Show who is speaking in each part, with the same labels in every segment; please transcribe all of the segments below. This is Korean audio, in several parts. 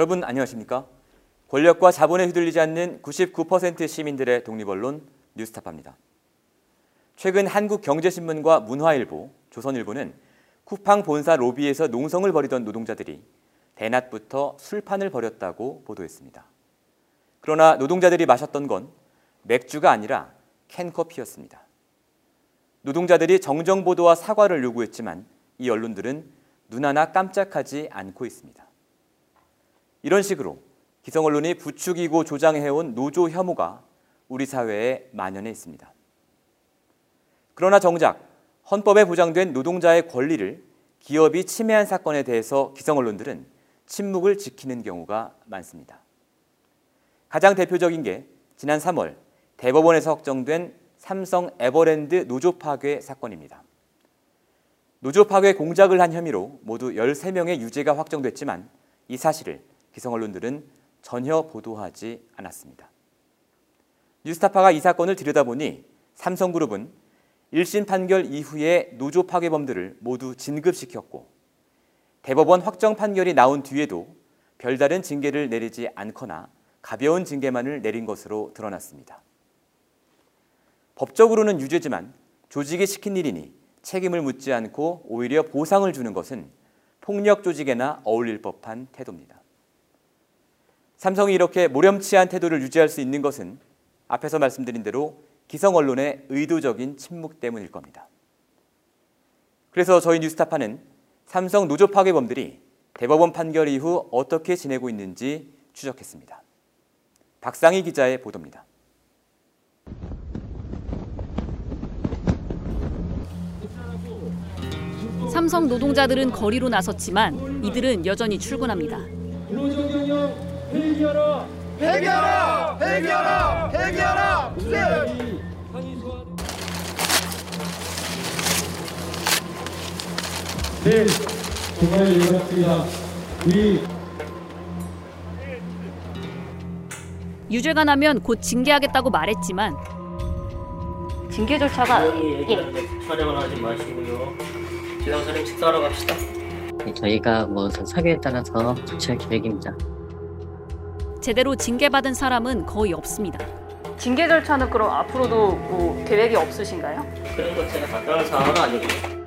Speaker 1: 여러분 안녕하십니까? 권력과 자본에 휘둘리지 않는 99% 시민들의 독립언론 뉴스타파입니다. 최근 한국경제신문과 문화일보, 조선일보는 쿠팡 본사 로비에서 농성을 벌이던 노동자들이 대낮부터 술판을 벌였다고 보도했습니다. 그러나 노동자들이 마셨던 건 맥주가 아니라 캔커피였습니다. 노동자들이 정정보도와 사과를 요구했지만 이 언론들은 눈 하나 깜짝하지 않고 있습니다. 이런 식으로 기성 언론이 부추기고 조장해온 노조 혐오가 우리 사회에 만연해 있습니다. 그러나 정작 헌법에 보장된 노동자의 권리를 기업이 침해한 사건에 대해서 기성 언론들은 침묵을 지키는 경우가 많습니다. 가장 대표적인 게 지난 3월 대법원에서 확정된 삼성 에버랜드 노조 파괴 사건입니다. 노조 파괴 공작을 한 혐의로 모두 13명의 유죄가 확정됐지만 이 사실을 기성 언론들은 전혀 보도하지 않았습니다. 뉴스타파가 이 사건을 들여다보니 삼성그룹은 1심 판결 이후에 노조 파괴범들을 모두 진급시켰고 대법원 확정 판결이 나온 뒤에도 별다른 징계를 내리지 않거나 가벼운 징계만을 내린 것으로 드러났습니다. 법적으로는 유죄지만 조직이 시킨 일이니 책임을 묻지 않고 오히려 보상을 주는 것은 폭력 조직에나 어울릴 법한 태도입니다. 삼성이 이렇게 모렴치한 태도를 유지할 수 있는 것은 앞에서 말씀드린 대로 기성 언론의 의도적인 침묵 때문일 겁니다. 그래서 저희 뉴스타파는 삼성 노조 파괴범들이 대법원 판결 이후 어떻게 지내고 있는지 추적했습니다. 박상희 기자의 보도입니다.
Speaker 2: 삼성 노동자들은 거리로 나섰지만 이들은 여전히 출근합니다.
Speaker 3: 회개하라! 회개하라! 회개하라! 회개하라!
Speaker 4: 네, 정말 읽었습니다. 위
Speaker 2: 유죄가 나면 곧 징계하겠다고 말했지만 징계 절차가
Speaker 5: 촬영을 하지 마시고요. 지상사님 식사하러 갑시다. 저희가 뭐 사교에 따라서 조치할 계획입니다.
Speaker 2: 제대로 징계받은 사람은 거의 없습니다.
Speaker 6: 징계 절차는 그럼 앞으로도 뭐 계획이 없으신가요?
Speaker 5: 그런 것 제가 간단한 사항은 아니고요.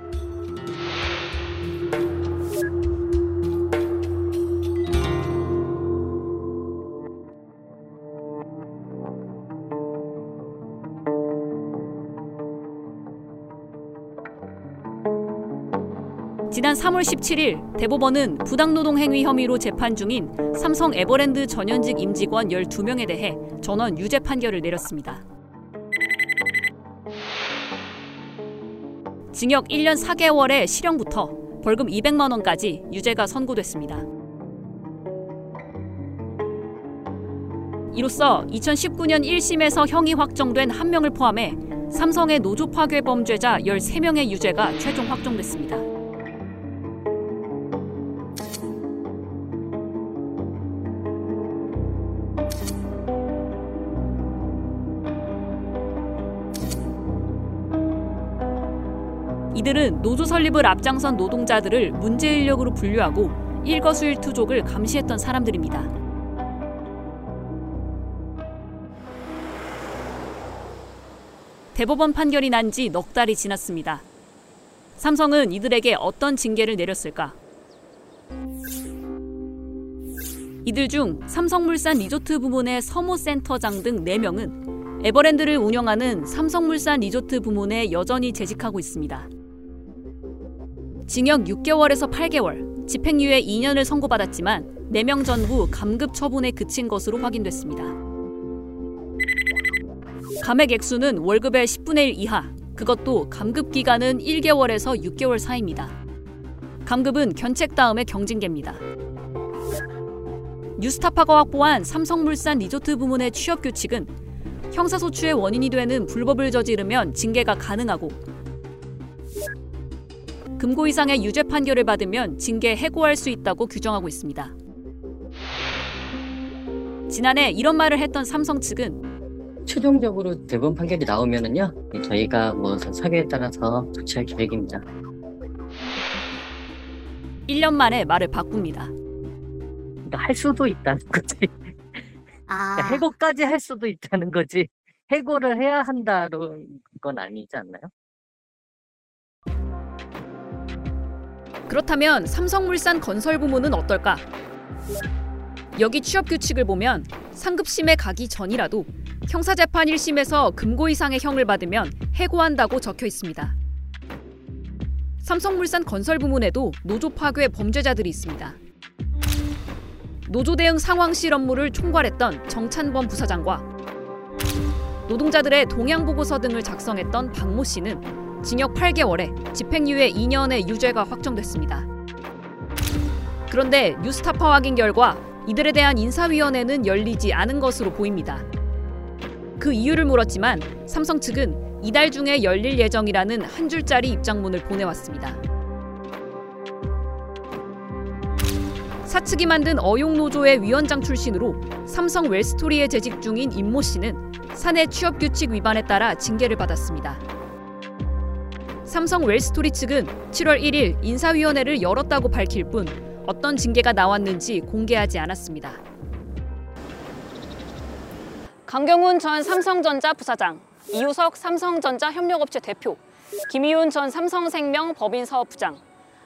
Speaker 2: 지난 3월 17일 대법원은 부당노동 행위 혐의로 재판 중인 삼성 에버랜드 전현직 임직원 12명에 대해 전원 유죄 판결을 내렸습니다. 징역 1년 4개월의 실형부터 벌금 200만 원까지 유죄가 선고됐습니다. 이로써 2019년 1심에서 형이 확정된 한 명을 포함해 삼성의 노조 파괴 범죄자 13명의 유죄가 최종 확정됐습니다. 이들은 노조 설립을 앞장선 노동자들을 문제 인력으로 분류하고 일거수일투족을 감시했던 사람들입니다. 대법원 판결이 난 지 넉 달이 지났습니다. 삼성은 이들에게 어떤 징계를 내렸을까? 이들 중 삼성물산 리조트 부문의 서모 센터장 등 4명은 에버랜드를 운영하는 삼성물산 리조트 부문에 여전히 재직하고 있습니다. 징역 6개월에서 8개월, 집행유예 2년을 선고받았지만 4명 전부 감급 처분에 그친 것으로 확인됐습니다. 감액 액수는 월급의 10분의 1 이하, 그것도 감급 기간은 1개월에서 6개월 사이입니다. 감급은 견책 다음에 경징계입니다. 뉴스타파가 확보한 삼성물산 리조트 부문의 취업 규칙은 형사소추의 원인이 되는 불법을 저지르면 징계가 가능하고 금고 이상의 유죄 판결을 받으면 징계 해고할 수 있다고 규정하고 있습니다. 지난해 이런 말을 했던 삼성 측은
Speaker 5: 최종적으로 대법원 판결이 나오면은요, 저희가 뭐 사교에 따라서 조치할 계획입니다.
Speaker 2: 1년 만에 말을 바꿉니다.
Speaker 5: 그러니까 할 수도 있다는 거지.
Speaker 7: 아,
Speaker 5: 그러니까 해고까지 할 수도 있다는 거지. 해고를 해야 한다는 건 아니지 않나요?
Speaker 2: 그렇다면 삼성물산 건설 부문은 어떨까? 여기 취업 규칙을 보면 상급심에 가기 전이라도 형사재판 1심에서 금고 이상의 형을 받으면 해고한다고 적혀 있습니다. 삼성물산 건설 부문에도 노조 파괴 범죄자들이 있습니다. 노조 대응 상황실 업무를 총괄했던 정찬범 부사장과 노동자들의 동향 보고서 등을 작성했던 박모 씨는 징역 8개월에 집행유예 2년의 유죄가 확정됐습니다. 그런데 뉴스타파 확인 결과 이들에 대한 인사위원회는 열리지 않은 것으로 보입니다. 그 이유를 물었지만 삼성 측은 이달 중에 열릴 예정이라는 한 줄짜리 입장문을 보내왔습니다. 사측이 만든 어용노조의 위원장 출신으로 삼성 웰스토리에 재직 중인 임모 씨는 사내 취업 규칙 위반에 따라 징계를 받았습니다. 삼성 웰스토리 측은 7월 1일 인사위원회를 열었다고 밝힐 뿐 어떤 징계가 나왔는지 공개하지 않았습니다.
Speaker 6: 강경훈 전 삼성전자 부사장, 이우석 삼성전자 협력업체 대표, 김희훈 전 삼성생명 법인사업 부장,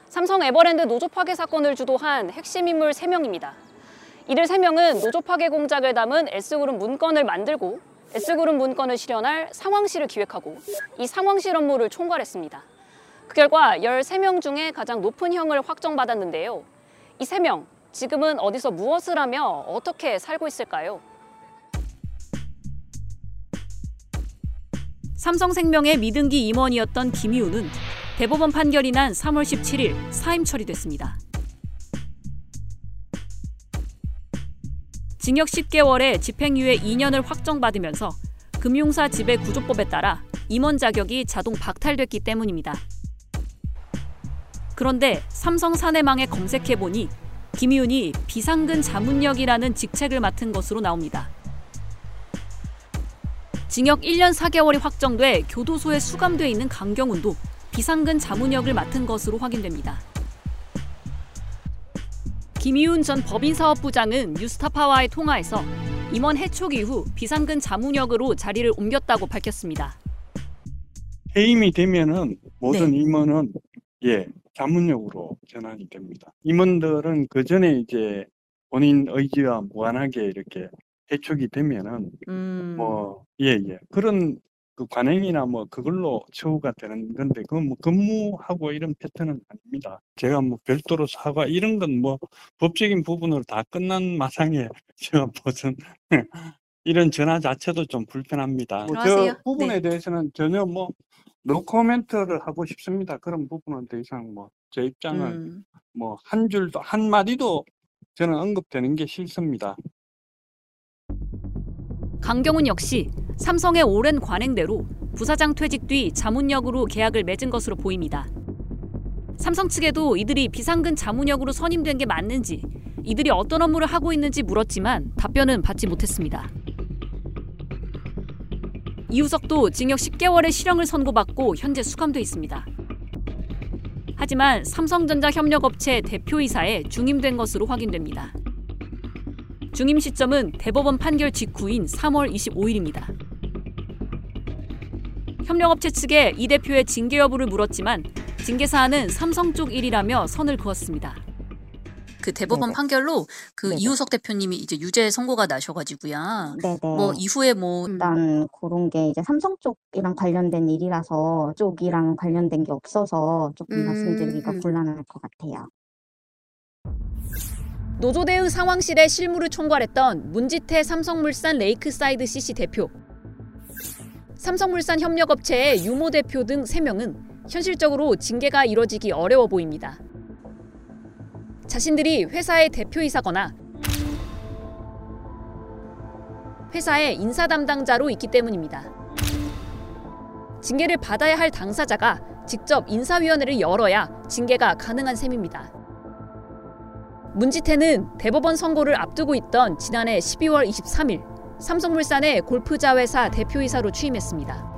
Speaker 6: 삼성 에버랜드 노조 파괴 사건을 주도한 핵심 인물 3명입니다. 이들 3명은 노조 파괴 공작을 담은 S그룹 문건을 만들고 S그룹 문건을 실현할 상황실을 기획하고 이 상황실 업무를 총괄했습니다. 그 결과 13명 중에 가장 높은 형을 확정받았는데요. 이 3명, 지금은 어디서 무엇을 하며 어떻게 살고 있을까요?
Speaker 2: 삼성생명의 미등기 임원이었던 김희우는 대법원 판결이 난 3월 17일 사임 처리됐습니다. 징역 10개월에 집행유예 2년을 확정받으면서 금융사 지배 구조법에 따라 임원 자격이 자동 박탈됐기 때문입니다. 그런데 삼성 사내망에 검색해보니 김희훈이 비상근 자문역이라는 직책을 맡은 것으로 나옵니다. 징역 1년 4개월이 확정돼 교도소에 수감돼 있는 강경훈도 비상근 자문역을 맡은 것으로 확인됩니다. 김희훈 전 법인사업부장은 뉴스타파와의 통화에서 임원 해촉 이후 비상근 자문역으로 자리를 옮겼다고 밝혔습니다.
Speaker 8: 해임이 되면은 모든 임원은 예 자문역으로 전환이 됩니다. 임원들은 그 전에 이제 본인 의지와 무관하게 이렇게 해촉이 되면은
Speaker 2: 음,
Speaker 8: 뭐 예예 그런 그 관행이나 뭐 그걸로 처우가 되는 건데 그건 뭐 근무하고 이런 패턴은 아닙니다. 제가 뭐 별도로 사과 이런 건 뭐 법적인 부분으로 다 끝난 마상에 제가 무슨 이런 전화 자체도 좀 불편합니다. 뭐
Speaker 2: 들어가세요.
Speaker 8: 저 부분에
Speaker 2: 네.
Speaker 8: 대해서는 전혀 뭐 노코멘트를 하고 싶습니다. 그런 부분은 더 이상 뭐 제 입장을
Speaker 2: 음.
Speaker 8: 뭐한 줄도 한 마디도 저는 언급되는 게 싫습니다.
Speaker 2: 강경훈 역시 삼성의 오랜 관행대로 부사장 퇴직 뒤 자문역으로 계약을 맺은 것으로 보입니다. 삼성 측에도 이들이 비상근 자문역으로 선임된 게 맞는지, 이들이 어떤 업무를 하고 있는지 물었지만 답변은 받지 못했습니다. 이우석도 징역 10개월의 실형을 선고받고 현재 수감돼 있습니다. 하지만 삼성전자 협력업체 대표이사에 중임된 것으로 확인됩니다. 중임 시점은 대법원 판결 직후인 3월 25일입니다. 협력업체 측에 이 대표의 징계 여부를 물었지만 징계 사안은 삼성 쪽 일이라며 선을 그었습니다.
Speaker 7: 그 대법원
Speaker 9: 네네.
Speaker 7: 판결로 그
Speaker 9: 네네.
Speaker 7: 이우석 대표님이 이제 유죄 선고가 나셔가지고요.
Speaker 9: 네네.
Speaker 7: 뭐 이후에 뭐
Speaker 9: 일단 그런 게 이제 삼성 쪽이랑 관련된 일이라서 쪽이랑 관련된 게 없어서 조금
Speaker 7: 음,
Speaker 9: 말씀드리기가
Speaker 7: 음.
Speaker 9: 곤란할 것 같아요.
Speaker 2: 노조 대응 상황실의 실무를 총괄했던 문지태 삼성물산 레이크사이드 CC 대표, 삼성물산 협력업체의 유모 대표 등 3명은 현실적으로 징계가 이뤄지기 어려워 보입니다. 자신들이 회사의 대표이사거나 회사의 인사 담당자로 있기 때문입니다. 징계를 받아야 할 당사자가 직접 인사위원회를 열어야 징계가 가능한 셈입니다. 문지태는 대법원 선고를 앞두고 있던 지난해 12월 23일 삼성물산의 골프자 회사 대표이사로 취임했습니다.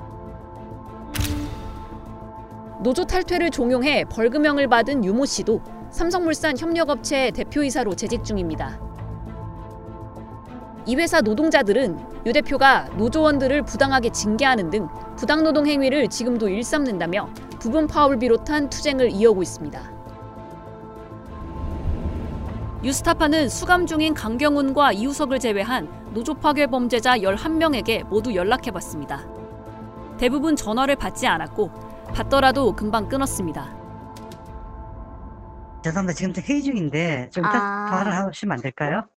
Speaker 2: 노조 탈퇴를 종용해 벌금형을 받은 유모 씨도 삼성물산 협력업체 대표이사로 재직 중입니다. 이 회사 노동자들은 유 대표가 노조원들을 부당하게 징계하는 등 부당노동 행위를 지금도 일삼는다며 부분 파업을 비롯한 투쟁을 이어오고 있습니다. 유스타파는 수감 중인 강경훈과 이우석을 제외한 노조 파괴 범죄자 11명에게 모두 연락해봤습니다. 대부분 전화를 받지 않았고 받더라도 금방 끊었습니다.
Speaker 10: 죄송합니다. 지금 회의 중인데 좀 이따
Speaker 11: 아.
Speaker 10: 통화를 하시면 안 될까요?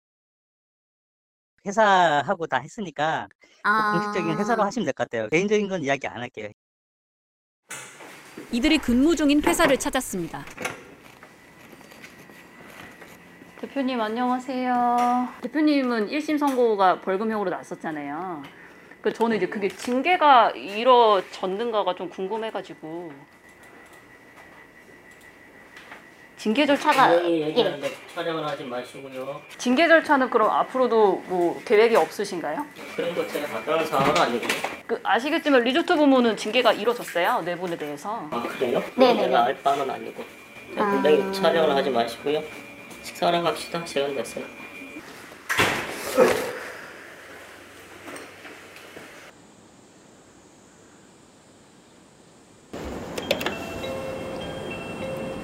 Speaker 10: 회사하고 다 했으니까
Speaker 11: 아.
Speaker 10: 공식적인 회사로 하시면 될 것 같아요. 개인적인 건 이야기 안 할게요.
Speaker 2: 이들이 근무 중인 회사를 찾았습니다.
Speaker 6: 대표님 안녕하세요. 대표님은 1심 선고가 벌금형으로 났었잖아요. 그 저는 이제 그게 징계가 이뤄졌는가가 좀 궁금해가지고 징계 절차가
Speaker 5: 분명히
Speaker 6: 예.
Speaker 5: 얘기하는데 촬영을 하지 마시고요.
Speaker 6: 징계 절차는 그럼 앞으로도 뭐 계획이 없으신가요?
Speaker 5: 그런 거 제가 답변할 사항은 아니고요.
Speaker 6: 그 아시겠지만 리조트 부문은 징계가 이뤄졌어요 내분에 대해서.
Speaker 5: 아 그래요?
Speaker 6: 네네네.
Speaker 5: 내가 알 바는 아니고. 네, 분명히 촬영을 하지 마시고요. 식사하러 갑시다. 시간 됐어요.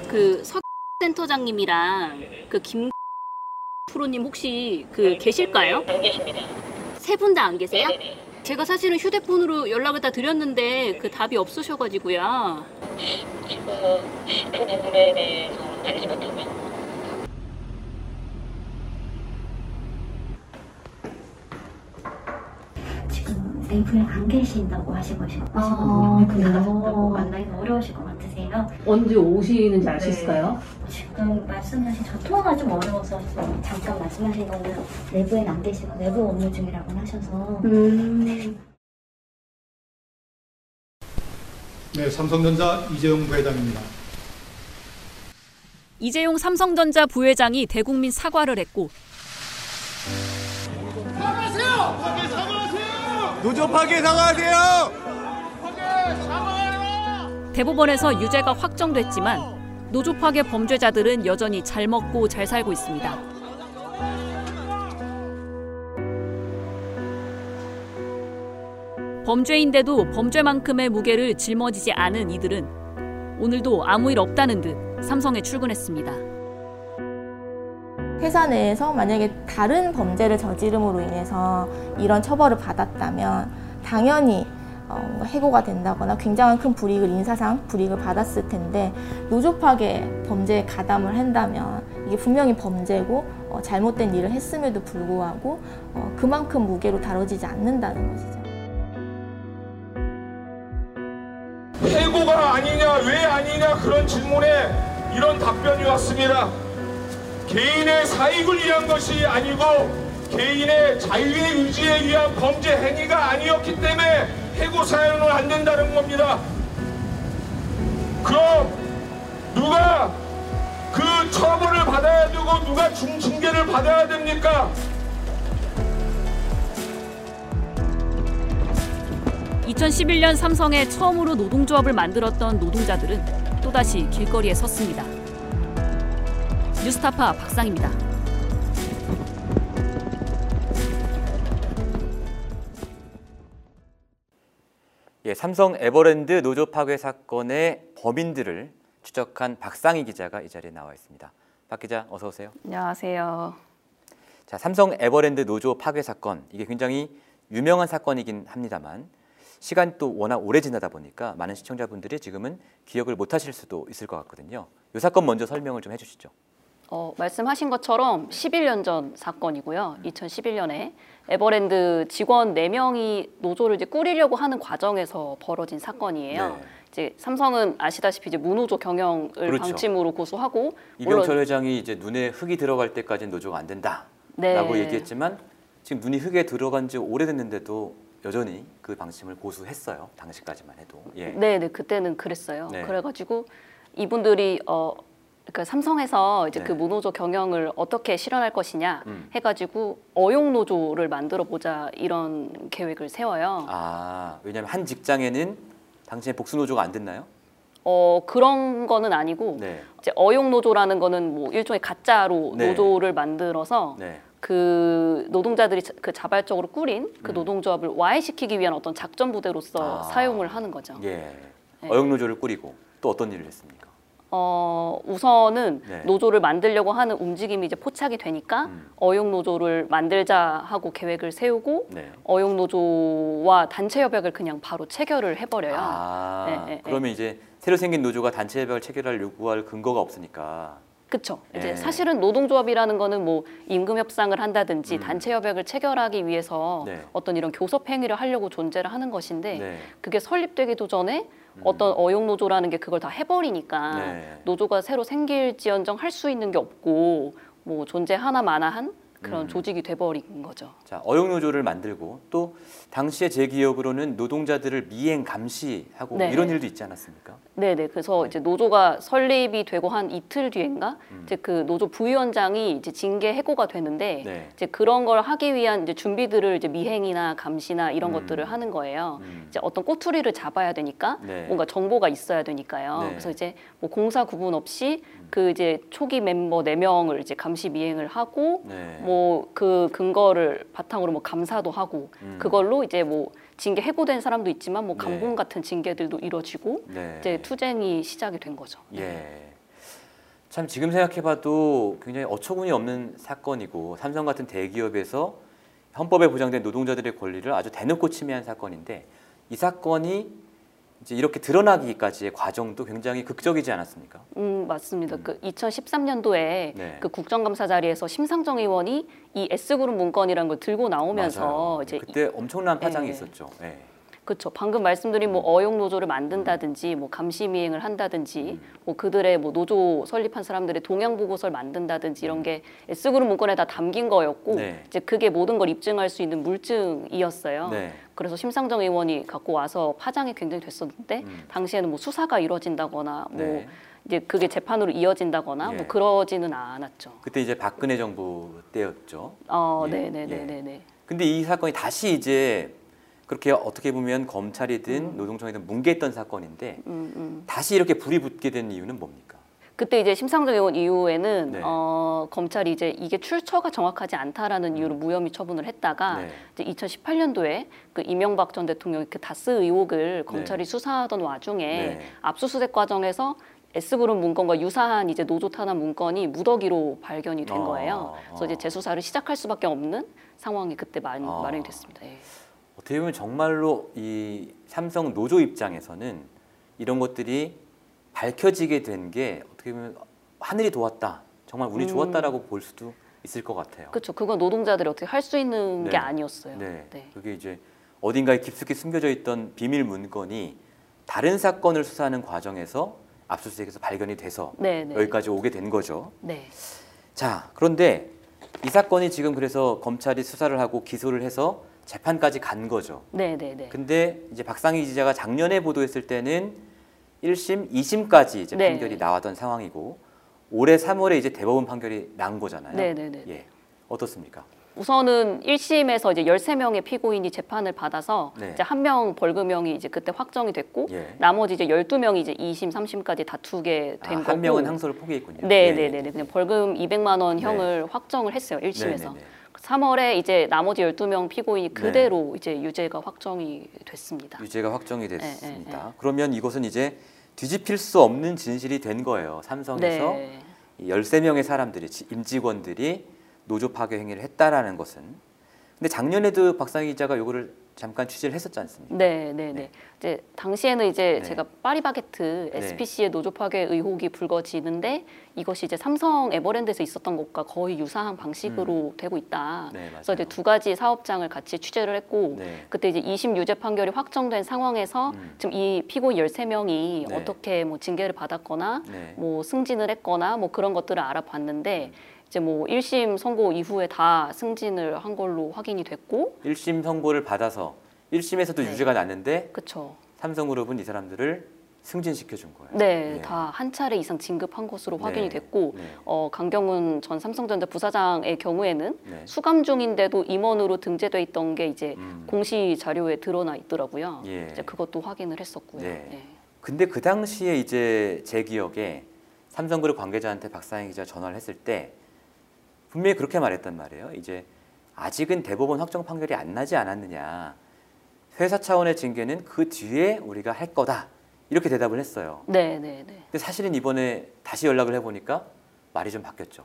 Speaker 11: 그 석 센터장님이랑 그 김 프로님 혹시 그 계실까요?
Speaker 5: 안 계십니다.
Speaker 11: 세 분 다 안 계세요? 제가 사실은 휴대폰으로 연락을 다 드렸는데 그 답이 없으셔가지고요.
Speaker 5: 지금 그 부분에 대해서 알지 못하고 요.
Speaker 12: 지금 내부에 안 계신다고 하시고 싶으시거든요.
Speaker 11: 아,
Speaker 12: 그
Speaker 11: 그래요?
Speaker 12: 나가신다고 만나기가 어려우실 것 같으세요.
Speaker 11: 언제 오시는지 알 수
Speaker 12: 네.
Speaker 11: 있을까요?
Speaker 12: 지금 말씀하신 저 통화가 좀 어려워서 지금 잠깐 말씀하신 거는 내부엔 안 계시고 내부 업무 중이라고 하셔서
Speaker 11: 음.
Speaker 13: 네, 삼성전자 이재용 부회장입니다.
Speaker 2: 이재용 삼성전자 부회장이 대국민 사과를 했고
Speaker 3: 노조 파괴 사과하세요.
Speaker 2: 대법원에서 유죄가 확정됐지만 노조 파괴 범죄자들은 여전히 잘 먹고 잘 살고 있습니다. 범죄인데도 범죄만큼의 무게를 짊어지지 않은 이들은 오늘도 아무 일 없다는 듯 삼성에 출근했습니다.
Speaker 14: 회사 내에서 만약에 다른 범죄를 저지름으로 인해서 이런 처벌을 받았다면 당연히 어, 해고가 된다거나 굉장한 큰 불이익을 인사상 불이익을 받았을 텐데 노조 파괴 범죄에 가담을 한다면 이게 분명히 범죄고 어, 잘못된 일을 했음에도 불구하고 어, 그만큼 무게로 다뤄지지 않는다는 것이죠.
Speaker 15: 해고가 아니냐 왜 아니냐 그런 질문에 이런 답변이 왔습니다. 개인의 사익을 위한 것이 아니고 개인의 자유의 의지에 의한 범죄 행위가 아니었기 때문에 해고 사유는 안 된다는 겁니다. 그럼 누가 그 처벌을 받아야 되고 누가 중징계를 받아야 됩니까?
Speaker 2: 2011년 삼성에 처음으로 노동조합을 만들었던 노동자들은 또다시 길거리에 섰습니다. 뉴스타파 박상입니다.
Speaker 1: 예, 삼성 에버랜드 노조 파괴 사건의 범인들을 추적한 박상희 기자가 이 자리에 나와 있습니다. 박 기자 어서 오세요.
Speaker 6: 안녕하세요.
Speaker 1: 자, 삼성 에버랜드 노조 파괴 사건 이게 굉장히 유명한 사건이긴 합니다만 시간이 또 워낙 오래 지나다 보니까 많은 시청자분들이 지금은 기억을 못 하실 수도 있을 것 같거든요. 이 사건 먼저 설명을 좀 해주시죠.
Speaker 6: 어, 말씀하신 것처럼 11년 전 사건이고요. 2011년에 에버랜드 직원 4명이 노조를 이제 꾸리려고 하는 과정에서 벌어진 사건이에요.
Speaker 1: 네.
Speaker 6: 이제 삼성은 아시다시피 이제 무노조 경영을
Speaker 1: 그렇죠.
Speaker 6: 방침으로 고수하고
Speaker 1: 이병철 회장이 이제 눈에 흙이 들어갈 때까지는 노조가 안 된다라고
Speaker 6: 네.
Speaker 1: 얘기했지만 지금 눈이 흙에 들어간 지 오래됐는데도 여전히 그 방침을 고수했어요. 당시까지만 해도. 예.
Speaker 6: 네, 네, 그때는 그랬어요.
Speaker 1: 네.
Speaker 6: 그래가지고 이분들이 어, 그 삼성에서 이제
Speaker 1: 네.
Speaker 6: 그 무노조 경영을 어떻게 실현할 것이냐
Speaker 1: 음.
Speaker 6: 해가지고 어용 노조를 만들어 보자 이런 계획을 세워요.
Speaker 1: 아, 왜냐하면 한 직장에는 당신의 복수 노조가 안 됐나요?
Speaker 6: 어 그런 거는 아니고
Speaker 1: 네.
Speaker 6: 이제 어용 노조라는 거는 뭐 일종의 가짜로
Speaker 1: 네.
Speaker 6: 노조를 만들어서
Speaker 1: 네.
Speaker 6: 그 노동자들이 자- 그 자발적으로 꾸린 그
Speaker 1: 음.
Speaker 6: 노동조합을 와해시키기 위한 어떤 작전 부대로서
Speaker 1: 아.
Speaker 6: 사용을 하는 거죠.
Speaker 1: 예.
Speaker 6: 네.
Speaker 1: 어영노조를 꾸리고 또 어떤 일을 했습니까?
Speaker 6: 어, 우선은
Speaker 1: 네.
Speaker 6: 노조를 만들려고 하는 움직임이 이제 포착이 되니까
Speaker 1: 음.
Speaker 6: 어용 노조를 만들자 하고 계획을 세우고
Speaker 1: 네.
Speaker 6: 어용 노조와 단체 협약을 그냥 바로 체결을 해버려요.
Speaker 1: 아,
Speaker 6: 네, 네, 네.
Speaker 1: 그러면 이제 새로 생긴 노조가 단체 협약을 체결할 요구할 근거가 없으니까
Speaker 6: 그렇죠. 이제
Speaker 1: 예.
Speaker 6: 사실은 노동조합이라는 거는 뭐 임금 협상을 한다든지 단체 협약을 체결하기 위해서
Speaker 1: 음. 네.
Speaker 6: 어떤 이런 교섭 행위를 하려고 존재를 하는 것인데
Speaker 1: 네.
Speaker 6: 그게 설립되기도 전에 어떤 어용 노조라는 게 그걸 다 해버리니까
Speaker 1: 네.
Speaker 6: 노조가 새로 생길지언정 할 수 있는 게 없고 뭐 존재 하나 마나한 그런
Speaker 1: 음.
Speaker 6: 조직이 돼버린 거죠.
Speaker 1: 자, 어용노조를 만들고 또 당시에 제 기억으로는 노동자들을 미행 감시하고
Speaker 6: 네.
Speaker 1: 이런 일도 있지 않았습니까?
Speaker 6: 네네. 그래서 이제 노조가 설립이 되고 한 이틀 뒤인가
Speaker 1: 음.
Speaker 6: 이제 그 노조 부위원장이 이제 징계 해고가 되는데
Speaker 1: 네.
Speaker 6: 이제 그런 걸 하기 위한 이제 준비들을 이제 미행이나 감시나 이런
Speaker 1: 음.
Speaker 6: 것들을 하는 거예요.
Speaker 1: 음.
Speaker 6: 이제 어떤 꼬투리를 잡아야 되니까
Speaker 1: 네.
Speaker 6: 뭔가 정보가 있어야 되니까요.
Speaker 1: 네.
Speaker 6: 그래서 이제 뭐 공사 구분 없이 그 이제 초기 멤버 네 명을 이제 감시 미행을 하고
Speaker 1: 네.
Speaker 6: 뭐그 근거를 바탕으로 뭐 감사도 하고
Speaker 1: 음.
Speaker 6: 그걸로 이제 뭐 징계 해고된 사람도 있지만 뭐
Speaker 1: 네.
Speaker 6: 감봉 같은 징계들도 이루어지고
Speaker 1: 네.
Speaker 6: 이제 투쟁이 시작이 된 거죠.
Speaker 1: 예. 참 지금 생각해봐도 굉장히 어처구니 없는 사건이고 삼성 같은 대기업에서 헌법에 보장된 노동자들의 권리를 아주 대놓고 침해한 사건인데 이 사건이 이제 이렇게 드러나기까지의 과정도 굉장히 극적이지 않았습니까?
Speaker 6: 음 맞습니다. 그 2013년도에
Speaker 1: 네.
Speaker 6: 그 국정감사 자리에서 심상정 의원이 이 S그룹 문건이라는 걸 들고 나오면서
Speaker 1: 맞아요.
Speaker 6: 이제
Speaker 1: 그때 엄청난 파장이
Speaker 6: 예.
Speaker 1: 있었죠. 예.
Speaker 6: 그렇죠. 방금 말씀드린 뭐 어용 노조를 만든다든지 뭐 감시 미행을 한다든지 뭐 그들의 뭐 노조 설립한 사람들의 동향 보고서를 만든다든지 이런 게 S그룹 문건에 다 담긴 거였고
Speaker 1: 네.
Speaker 6: 이제 그게 모든 걸 입증할 수 있는 물증이었어요.
Speaker 1: 네.
Speaker 6: 그래서 심상정 의원이 갖고 와서 파장이 굉장히 됐었는데 당시에는 뭐 수사가 이루어진다거나 뭐
Speaker 1: 네.
Speaker 6: 이제 그게 재판으로 이어진다거나
Speaker 1: 예.
Speaker 6: 뭐 그러지는 않았죠.
Speaker 1: 그때 이제 박근혜 정부 때였죠.
Speaker 6: 어,
Speaker 1: 예,
Speaker 6: 네, 네, 네, 네, 네.
Speaker 1: 근데 이 사건이 다시 이제 그렇게 어떻게 보면 검찰이든 노동청이든 뭉개했던 사건인데
Speaker 6: 음, 음.
Speaker 1: 다시 이렇게 불이 붙게 된 이유는 뭡니까?
Speaker 6: 그때 이제 심상정 의원 이후에는
Speaker 1: 네.
Speaker 6: 어, 검찰이 이제 이게 출처가 정확하지 않다라는 이유로 무혐의 처분을 했다가
Speaker 1: 네.
Speaker 6: 이제 2018년도에 그 이명박 전 대통령이 그 다스 의혹을 검찰이 수사하던 와중에
Speaker 1: 네.
Speaker 6: 압수수색 과정에서 S그룹 문건과 유사한 이제 노조 탄압 문건이 무더기로 발견이 된
Speaker 1: 어,
Speaker 6: 거예요. 그래서 이제
Speaker 1: 어.
Speaker 6: 재수사를 시작할 수밖에 없는 상황이 그때 마,
Speaker 1: 어.
Speaker 6: 마련이 됐습니다. 예.
Speaker 1: 어떻게 보면 정말로 이 삼성 노조 입장에서는 이런 것들이 밝혀지게 된 게 어떻게 보면 하늘이 도왔다. 정말 운이
Speaker 6: 음.
Speaker 1: 좋았다라고 볼 수도 있을 것 같아요.
Speaker 6: 그렇죠. 그건 노동자들이 어떻게 할 수 있는
Speaker 1: 네.
Speaker 6: 게 아니었어요.
Speaker 1: 네.
Speaker 6: 네.
Speaker 1: 그게 이제 어딘가에 깊숙이 숨겨져 있던 비밀 문건이 다른 사건을 수사하는 과정에서 압수수색에서 발견이 돼서
Speaker 6: 네, 네.
Speaker 1: 여기까지 오게 된 거죠.
Speaker 6: 네.
Speaker 1: 자, 그런데 이 사건이 지금 그래서 검찰이 수사를 하고 기소를 해서 재판까지 간 거죠.
Speaker 6: 네, 네, 네.
Speaker 1: 근데 이제 박상희 기자가 작년에 보도했을 때는 1심, 2심까지 이제
Speaker 6: 네.
Speaker 1: 판결이 나왔던 상황이고 올해 3월에 이제 대법원 판결이 난 거잖아요.
Speaker 6: 네, 네, 네.
Speaker 1: 예. 어떻습니까?
Speaker 6: 우선은 1심에서 이제 13명의 피고인이 재판을 받아서
Speaker 1: 네.
Speaker 6: 이제 한 명 벌금형이 이제 그때 확정이 됐고
Speaker 1: 예.
Speaker 6: 나머지 이제 12명이 이제 2심, 3심까지 다투게 된
Speaker 1: 아,
Speaker 6: 거고
Speaker 1: 한 명은 항소를 포기했군요.
Speaker 6: 네,
Speaker 1: 예.
Speaker 6: 네, 네, 네. 그냥 벌금 200만 원 형을 확정을 했어요. 1심에서.
Speaker 1: 네, 네, 네.
Speaker 6: 3월에 이제 나머지 12명 피고인이 그대로 이제 유죄가 확정이 됐습니다.
Speaker 1: 유죄가 확정이
Speaker 6: 네,
Speaker 1: 됐습니다. 그러면 이것은 이제 뒤집힐 수 없는 진실이 된 거예요. 삼성에서
Speaker 6: 네.
Speaker 1: 이 13명의 사람들이 지- 임직원들이 노조 파괴 행위를 했다라는 것은 근데 작년에도 박상희 기자가 요거를 잠깐 취재를 했었지 않습니까?
Speaker 6: 네, 네, 네. 이제 당시에는 이제
Speaker 1: 네.
Speaker 6: 제가 파리바게트
Speaker 1: 네.
Speaker 6: SPC의 노조 파괴 의혹이 불거지는데 이것이 이제 삼성 에버랜드에서 있었던 것과 거의 유사한 방식으로 되고 있다.
Speaker 1: 음. 네,
Speaker 6: 그래서 이제 두 가지 사업장을 같이 취재를 했고
Speaker 1: 네.
Speaker 6: 그때 이제 2심 유죄 판결이 확정된 상황에서 지금 이 피고인 13명이
Speaker 1: 음. 네.
Speaker 6: 어떻게 뭐 징계를 받았거나
Speaker 1: 네.
Speaker 6: 뭐 승진을 했거나 뭐 그런 것들을
Speaker 1: 음.
Speaker 6: 알아봤는데 이제 뭐 1심 선고 이후에 다 승진을 한 걸로 확인이 됐고
Speaker 1: 1심 선고를 받아서 1심에서도
Speaker 6: 네.
Speaker 1: 유죄가 났는데
Speaker 6: 그렇죠.
Speaker 1: 삼성그룹은 이 사람들을 승진시켜 준 거예요.
Speaker 6: 네,
Speaker 1: 예.
Speaker 6: 다한 차례 이상 진급한 것으로 확인이
Speaker 1: 네,
Speaker 6: 됐고
Speaker 1: 네.
Speaker 6: 어, 강경훈 전 삼성전자 부사장의 경우에는
Speaker 1: 네.
Speaker 6: 수감 중인데도 임원으로 등재돼 있던 게 이제
Speaker 1: 음.
Speaker 6: 공시 자료에 드러나 있더라고요.
Speaker 1: 예.
Speaker 6: 이제 그것도 확인을 했었고요.
Speaker 1: 네.
Speaker 6: 네.
Speaker 1: 근데 그 당시에 이제 제 기억에 삼성그룹 관계자한테 박상희 기자 전화를 했을 때 분명히 그렇게 말했단 말이에요. 이제 아직은 대법원 확정 판결이 안 나지 않았느냐. 회사 차원의 징계는 그 뒤에 우리가 할 거다. 이렇게 대답을 했어요.
Speaker 6: 네, 네, 네.
Speaker 1: 근데 사실은 이번에 다시 연락을 해보니까 말이 좀 바뀌었죠.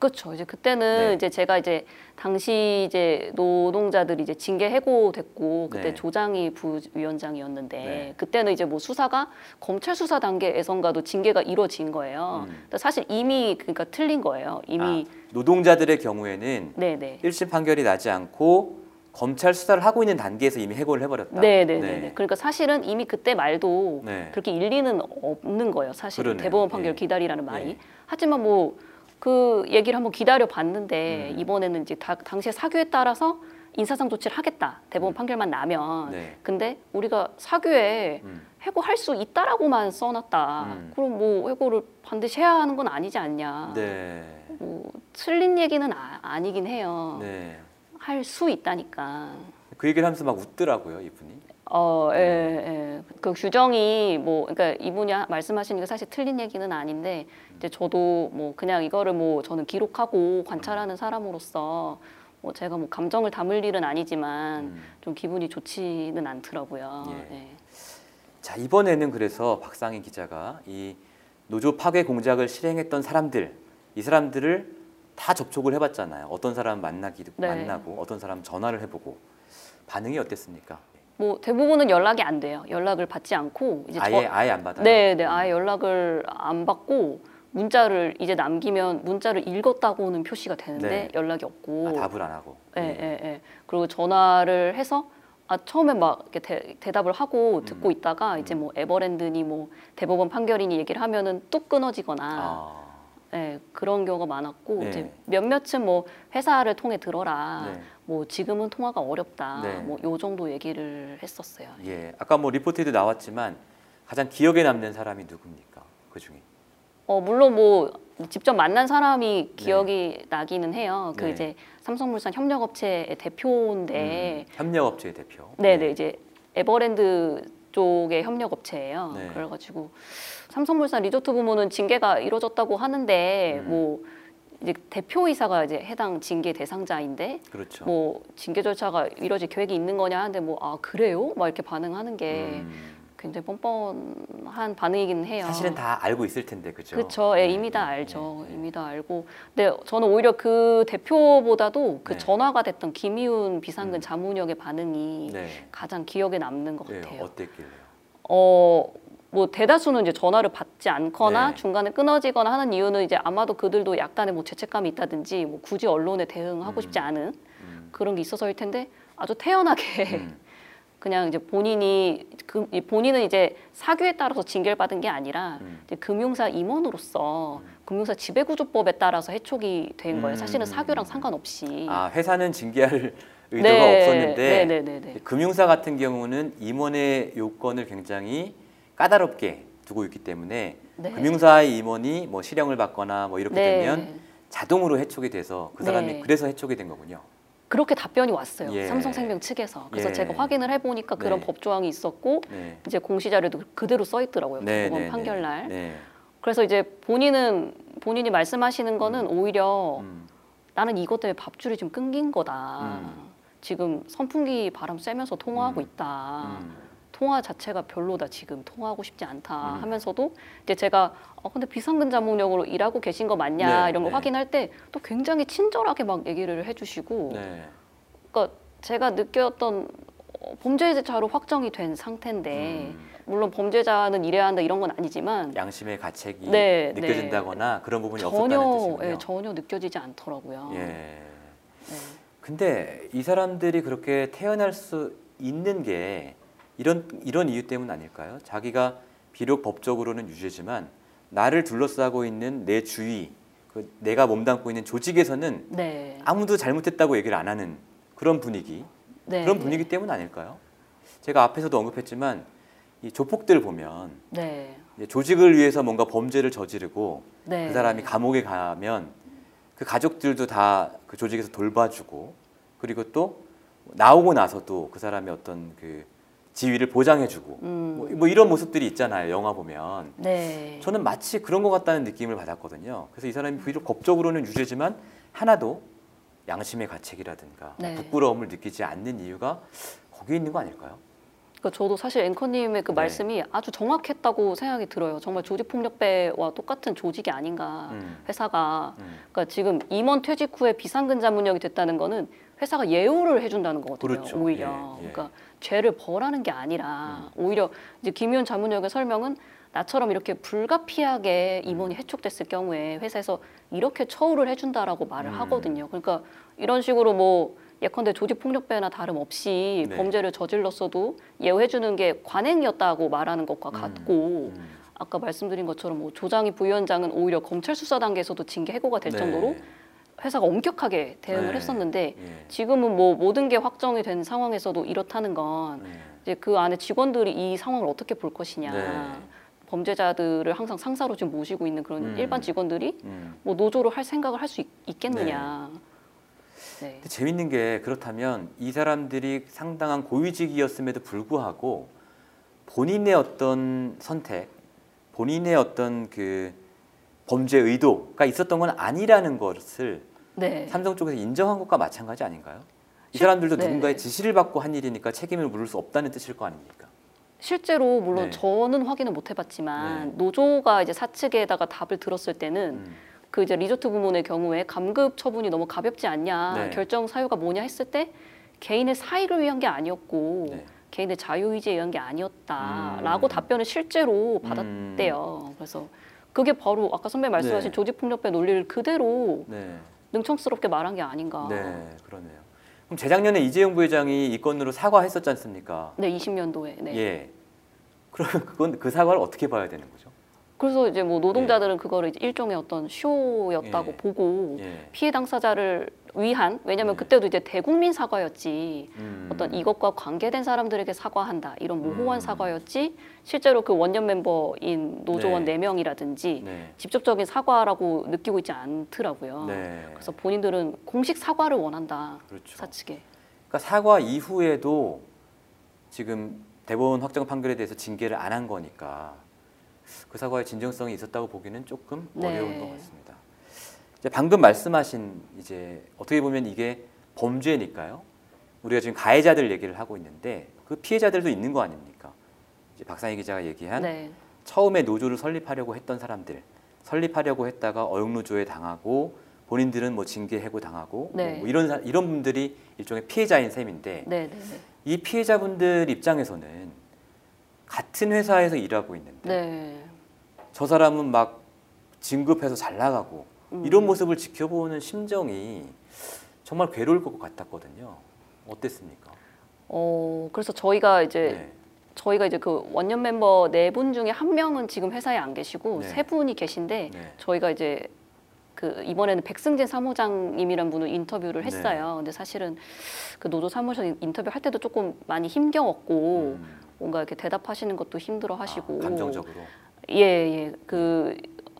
Speaker 6: 그렇죠. 이제 그때는
Speaker 1: 네.
Speaker 6: 이제 제가 이제 당시 이제 노동자들이 이제 징계 해고됐고 그때
Speaker 1: 네.
Speaker 6: 조장희 부위원장이었는데
Speaker 1: 네.
Speaker 6: 그때는 이제 뭐 수사가 검찰 수사 단계에선가도 징계가 이루어진 거예요.
Speaker 1: 음.
Speaker 6: 사실 이미 그러니까 틀린 거예요. 이미
Speaker 1: 아, 노동자들의 경우에는
Speaker 6: 네, 네.
Speaker 1: 1심 판결이 나지 않고 검찰 수사를 하고 있는 단계에서 이미 해고를 해버렸다.
Speaker 6: 네, 네, 네, 네. 그러니까 사실은 이미 그때 말도
Speaker 1: 네.
Speaker 6: 그렇게 일리는 없는 거예요. 사실. 대법원 판결
Speaker 1: 예.
Speaker 6: 기다리라는 말이.
Speaker 1: 예.
Speaker 6: 하지만 뭐 그 얘기를 한번 기다려 봤는데
Speaker 1: 음.
Speaker 6: 이번에는 이제 다, 당시의 사규에 따라서 인사상 조치를 하겠다. 대법원 판결만 나면.
Speaker 1: 음. 네.
Speaker 6: 근데 우리가 사규에
Speaker 1: 음.
Speaker 6: 해고할 수 있다라고만 써놨다.
Speaker 1: 음.
Speaker 6: 그럼 뭐 해고를 반드시 해야 하는 건 아니지 않냐.
Speaker 1: 네.
Speaker 6: 뭐 틀린 얘기는 아, 니긴 해요.
Speaker 1: 네.
Speaker 6: 할수 있다니까.
Speaker 1: 그 얘기를 하면서 막 웃더라고요, 이분이.
Speaker 6: 어, 예,
Speaker 1: 네.
Speaker 6: 예. 그 규정이 뭐, 그러니까 이분이 하- 말씀하시는 게 사실 틀린 얘기는 아닌데, 이제 저도 뭐 그냥 이거를 뭐 저는 기록하고 관찰하는 사람으로서 뭐 제가 뭐 감정을 담을 일은 아니지만
Speaker 1: 음.
Speaker 6: 좀 기분이 좋지는 않더라고요.
Speaker 1: 예.
Speaker 6: 예.
Speaker 1: 자 이번에는 그래서 박상희 기자가 이 노조 파괴 공작을 실행했던 사람들 이 사람들을 다 접촉을 해봤잖아요. 어떤 사람 만나기도
Speaker 6: 네.
Speaker 1: 만나고 어떤 사람 전화를 해보고 반응이 어땠습니까?
Speaker 6: 뭐 대부분은 연락이 안 돼요. 연락을 받지 않고 이제
Speaker 1: 아예 아예 안 받아요.
Speaker 6: 네, 네, 아예 연락을 안 받고 문자를 이제 남기면 문자를 읽었다고는 표시가 되는데
Speaker 1: 네.
Speaker 6: 연락이 없고
Speaker 1: 아, 답을 안 하고.
Speaker 6: 예, 예, 예. 그리고 전화를 해서 아 처음에 막 이렇게 대, 대답을 하고 듣고
Speaker 1: 음.
Speaker 6: 있다가 이제 뭐 에버랜드니 뭐 대법원 판결이니 얘기를 하면은 뚝 끊어지거나
Speaker 1: 아,
Speaker 6: 예, 그런 경우가 많았고
Speaker 1: 네.
Speaker 6: 이제 몇몇은 뭐 회사를 통해 들어라
Speaker 1: 네.
Speaker 6: 뭐 지금은 통화가 어렵다
Speaker 1: 네.
Speaker 6: 뭐요 정도 얘기를 했었어요.
Speaker 1: 예. 아까 뭐 리포트에도 나왔지만 가장 기억에 남는 사람이 누굽니까? 그 중에.
Speaker 6: 어 물론 뭐 직접 만난 사람이 기억이 나기는 해요. 그
Speaker 1: 네.
Speaker 6: 이제 삼성물산 협력업체의 대표인데
Speaker 1: 음, 협력업체 대표.
Speaker 6: 네, 네 이제 에버랜드 쪽의 협력업체예요.
Speaker 1: 네.
Speaker 6: 그래가지고 삼성물산 리조트 부문은 징계가 이루어졌다고 하는데
Speaker 1: 음.
Speaker 6: 뭐 이제 대표이사가 이제 해당 징계 대상자인데
Speaker 1: 그렇죠.
Speaker 6: 뭐 징계 절차가 이루어질 계획이 있는 거냐 하는데 뭐 아 그래요? 막 이렇게 반응하는 게
Speaker 1: 음,
Speaker 6: 굉장히 뻔뻔한 반응이긴 해요.
Speaker 1: 사실은 다 알고 있을 텐데 그죠?
Speaker 6: 그렇죠. 예,
Speaker 1: 네,
Speaker 6: 이미 다
Speaker 1: 네,
Speaker 6: 알죠.
Speaker 1: 네, 네.
Speaker 6: 이미 다 알고. 근데 저는 오히려 그 대표보다도 그
Speaker 1: 네.
Speaker 6: 전화가 됐던 김희훈 비상근 자문역의 반응이
Speaker 1: 네.
Speaker 6: 가장 기억에 남는 것
Speaker 1: 네,
Speaker 6: 같아요.
Speaker 1: 어땠길래요?
Speaker 6: 어, 뭐 대다수는 이제 전화를 받지 않거나
Speaker 1: 네.
Speaker 6: 중간에 끊어지거나 하는 이유는 이제 아마도 그들도 약간의 뭐 죄책감이 있다든지 뭐 굳이 언론에 대응하고
Speaker 1: 음.
Speaker 6: 싶지 않은
Speaker 1: 음,
Speaker 6: 그런 게 있어서일 텐데 아주 태연하게
Speaker 1: 음,
Speaker 6: 그냥 이제 본인이 그 이- 본인은 이제 사규에 따라서 징계를 받은 게 아니라
Speaker 1: 음.
Speaker 6: 이제 금융사 임원으로서 금융사 지배구조법에 따라서 해촉이 된 거예요. 사실은
Speaker 1: 음.
Speaker 6: 사규랑 상관없이.
Speaker 1: 아 회사는 징계할 의도가
Speaker 6: 네,
Speaker 1: 없었는데
Speaker 6: 네, 네, 네, 네.
Speaker 1: 금융사 같은 경우는 임원의 요건을 굉장히 까다롭게 두고 있기 때문에
Speaker 6: 네.
Speaker 1: 금융사의 임원이 뭐 실형을 받거나 뭐 이렇게
Speaker 6: 네.
Speaker 1: 되면 자동으로 해촉이 돼서 그 사람이
Speaker 6: 네.
Speaker 1: 그래서 해촉이 된 거군요.
Speaker 6: 그렇게 답변이 왔어요.
Speaker 1: 예.
Speaker 6: 삼성생명 측에서. 그래서
Speaker 1: 예.
Speaker 6: 제가 확인을 해보니까 그런
Speaker 1: 네.
Speaker 6: 법조항이 있었고
Speaker 1: 네.
Speaker 6: 이제 공시자료도 그대로 써 있더라고요.
Speaker 1: 네,
Speaker 6: 대법원
Speaker 1: 네, 네.
Speaker 6: 판결날.
Speaker 1: 네.
Speaker 6: 그래서 이제 본인은 본인이 말씀하시는 거는 오히려
Speaker 1: 음,
Speaker 6: 나는 이것 때문에 밥줄이 좀 끊긴 거다.
Speaker 1: 음.
Speaker 6: 지금 선풍기 바람 쐬면서 통화하고
Speaker 1: 음.
Speaker 6: 있다.
Speaker 1: 음,
Speaker 6: 통화 자체가 별로다. 지금 통화하고 싶지 않다.
Speaker 1: 음.
Speaker 6: 하면서도 이제 제가 어 근데 비상근 자문역으로 일하고 계신 거 맞냐
Speaker 1: 네,
Speaker 6: 이런 거
Speaker 1: 네.
Speaker 6: 확인할 때 또 굉장히 친절하게 막 얘기를 해주시고
Speaker 1: 네.
Speaker 6: 그러니까 제가 느꼈던 어, 범죄자로 확정이 된 상태인데
Speaker 1: 음,
Speaker 6: 물론 범죄자는 이래야 한다 이런 건 아니지만
Speaker 1: 양심의 가책이
Speaker 6: 네,
Speaker 1: 느껴진다거나 그런 부분이 없었다는
Speaker 6: 전혀
Speaker 1: 뜻이군요.
Speaker 6: 예, 전혀 느껴지지 않더라고요.
Speaker 1: 예.
Speaker 6: 네.
Speaker 1: 근데 이 사람들이 그렇게 태어날 수 있는 게 이런 이런 이유 때문 아닐까요? 자기가 비록 법적으로는 유죄지만 나를 둘러싸고 있는 내 주위, 그 내가 몸담고 있는 조직에서는
Speaker 6: 네.
Speaker 1: 아무도 잘못했다고 얘기를 안 하는 그런 분위기,
Speaker 6: 네.
Speaker 1: 그런 분위기 때문 아닐까요? 제가 앞에서도 언급했지만 이 조폭들 보면
Speaker 6: 네.
Speaker 1: 조직을 위해서 뭔가 범죄를 저지르고
Speaker 6: 네.
Speaker 1: 그 사람이 감옥에 가면 그 가족들도 다 그 조직에서 돌봐주고 그리고 또 나오고 나서도 그 사람의 어떤 그 지위를 보장해주고
Speaker 6: 음.
Speaker 1: 뭐, 뭐 이런 모습들이 있잖아요 영화 보면
Speaker 6: 네.
Speaker 1: 저는 마치 그런 것 같다는 느낌을 받았거든요 그래서 이 사람이 비록 법적으로는 유죄지만 하나도 양심의 가책이라든가
Speaker 6: 네.
Speaker 1: 부끄러움을 느끼지 않는 이유가 거기에 있는 거 아닐까요?
Speaker 6: 그러니까 저도 사실 앵커님의 그
Speaker 1: 네.
Speaker 6: 말씀이 아주 정확했다고 생각이 들어요. 정말 조직폭력배와 똑같은 조직이 아닌가
Speaker 1: 음.
Speaker 6: 회사가. 그러니까 지금 임원 퇴직 후에 비상근 자 문역이 됐다는 거는 회사가 예우를 해준다는 거거든요.
Speaker 1: 그렇죠.
Speaker 6: 오히려.
Speaker 1: 예, 예.
Speaker 6: 그러니까 죄를 벌하는 게 아니라 오히려 이제 김의원 자문역의 설명은 나처럼 이렇게 불가피하게 임원이 해촉됐을 경우에 회사에서 이렇게 처우를 해준다라고 말을
Speaker 1: 음.
Speaker 6: 하거든요. 그러니까 이런 식으로 뭐 예컨대 조직폭력배나 다름없이
Speaker 1: 네.
Speaker 6: 범죄를 저질렀어도 예우해주는 게 관행이었다고 말하는 것과 같고
Speaker 1: 음.
Speaker 6: 아까 말씀드린 것처럼 뭐 조장희 부위원장은 오히려 검찰 수사 단계에서도 징계 해고가 될
Speaker 1: 네.
Speaker 6: 정도로 회사가 엄격하게 대응을
Speaker 1: 네.
Speaker 6: 했었는데
Speaker 1: 예.
Speaker 6: 지금은 뭐 모든 게 확정이 된 상황에서도 이렇다는 건
Speaker 1: 네.
Speaker 6: 이제 그 안에 직원들이 이 상황을 어떻게 볼 것이냐.
Speaker 1: 네.
Speaker 6: 범죄자들을 항상 상사로 지금 모시고 있는 그런
Speaker 1: 음.
Speaker 6: 일반 직원들이
Speaker 1: 음.
Speaker 6: 뭐 노조를 할 생각을 할 수 있겠느냐. 네.
Speaker 1: 근데 재밌는 게 그렇다면 이 사람들이 상당한 고위직이었음에도 불구하고 본인의 어떤 선택, 본인의 어떤 그 범죄 의도가 있었던 건 아니라는 것을
Speaker 6: 네.
Speaker 1: 삼성 쪽에서 인정한 것과 마찬가지 아닌가요? 이
Speaker 6: 실-
Speaker 1: 사람들도
Speaker 6: 네.
Speaker 1: 누군가의 지시를 받고 한 일이니까 책임을 물을 수 없다는 뜻일 거 아닙니까?
Speaker 6: 실제로 물론
Speaker 1: 네.
Speaker 6: 저는 확인을 못 해봤지만 노조가 이제 사측에다가 답을 들었을 때는
Speaker 1: 음.
Speaker 6: 그 이제 리조트 부문의 경우에 감급 처분이 너무 가볍지 않냐
Speaker 1: 네.
Speaker 6: 결정 사유가 뭐냐 했을 때 개인의 사익을 위한 게 아니었고
Speaker 1: 네.
Speaker 6: 개인의 자유의지에 의한 게 아니었다라고
Speaker 1: 음.
Speaker 6: 답변을 실제로 받았대요. 그래서 그게 바로 아까 선배 말씀하신
Speaker 1: 네.
Speaker 6: 조직폭력배 논리를 그대로
Speaker 1: 네.
Speaker 6: 능청스럽게 말한 게 아닌가.
Speaker 1: 네, 그러네요. 그럼 재작년에 이재용 부회장이 이 건으로 사과했었지 않습니까?
Speaker 6: 네, 20년도에. 네.
Speaker 1: 예. 그러면 그건 그 사과를 어떻게 봐야 되는 거죠?
Speaker 6: 그래서 이제 뭐 노동자들은 그거를 이제 일종의 어떤 쇼였다고
Speaker 1: 예.
Speaker 6: 보고
Speaker 1: 예.
Speaker 6: 피해 당사자를 위한 왜냐하면 그때도 이제 대국민 사과였지
Speaker 1: 음.
Speaker 6: 어떤 이것과 관계된 사람들에게 사과한다 이런 모호한
Speaker 1: 음.
Speaker 6: 사과였지 실제로 그 원년 멤버인 노조원
Speaker 1: 네.
Speaker 6: 네 명이라든지
Speaker 1: 네.
Speaker 6: 직접적인 사과라고 느끼고 있지 않더라고요.
Speaker 1: 네.
Speaker 6: 그래서 본인들은 공식 사과를 원한다
Speaker 1: 그렇죠.
Speaker 6: 사측에.
Speaker 1: 그러니까 사과 이후에도 지금 대법원 확정 판결에 대해서 징계를 안 한 거니까 그 사과의 진정성이 있었다고 보기는 조금
Speaker 6: 네.
Speaker 1: 어려운 것 같습니다. 이제 방금 말씀하신 이제 어떻게 보면 이게 범죄니까요. 우리가 지금 가해자들 얘기를 하고 있는데 그 피해자들도 있는 거 아닙니까? 이제 박상희 기자가 얘기한
Speaker 6: 네.
Speaker 1: 처음에 노조를 설립하려고 했던 사람들 설립하려고 했다가 어용노조에 당하고 본인들은 뭐 징계 해고 당하고
Speaker 6: 네.
Speaker 1: 뭐 이런 사- 이런 분들이 일종의 피해자인 셈인데
Speaker 6: 네, 네, 네.
Speaker 1: 이 피해자분들 입장에서는 같은 회사에서 일하고 있는데
Speaker 6: 네.
Speaker 1: 저 사람은 막 진급해서 잘 나가고
Speaker 6: 음.
Speaker 1: 이런 모습을 지켜보는 심정이 정말 괴로울 것 같았거든요. 어땠습니까?
Speaker 6: 어 그래서 저희가 이제
Speaker 1: 네.
Speaker 6: 저희가 이제 그 원년 멤버 네 분 중에 한 명은 지금 회사에 안 계시고
Speaker 1: 네.
Speaker 6: 세 분이 계신데
Speaker 1: 네.
Speaker 6: 저희가 이제 그 이번에는 백승재 사무장님이란 분을 인터뷰를
Speaker 1: 네.
Speaker 6: 했어요. 근데 사실은 그 노조 사무실 인터뷰 할 때도 조금 많이 힘겨웠고 뭔가 이렇게 대답하시는 것도 힘들어 하시고
Speaker 1: 음. 아, 감정적으로.
Speaker 6: 예, 예. 그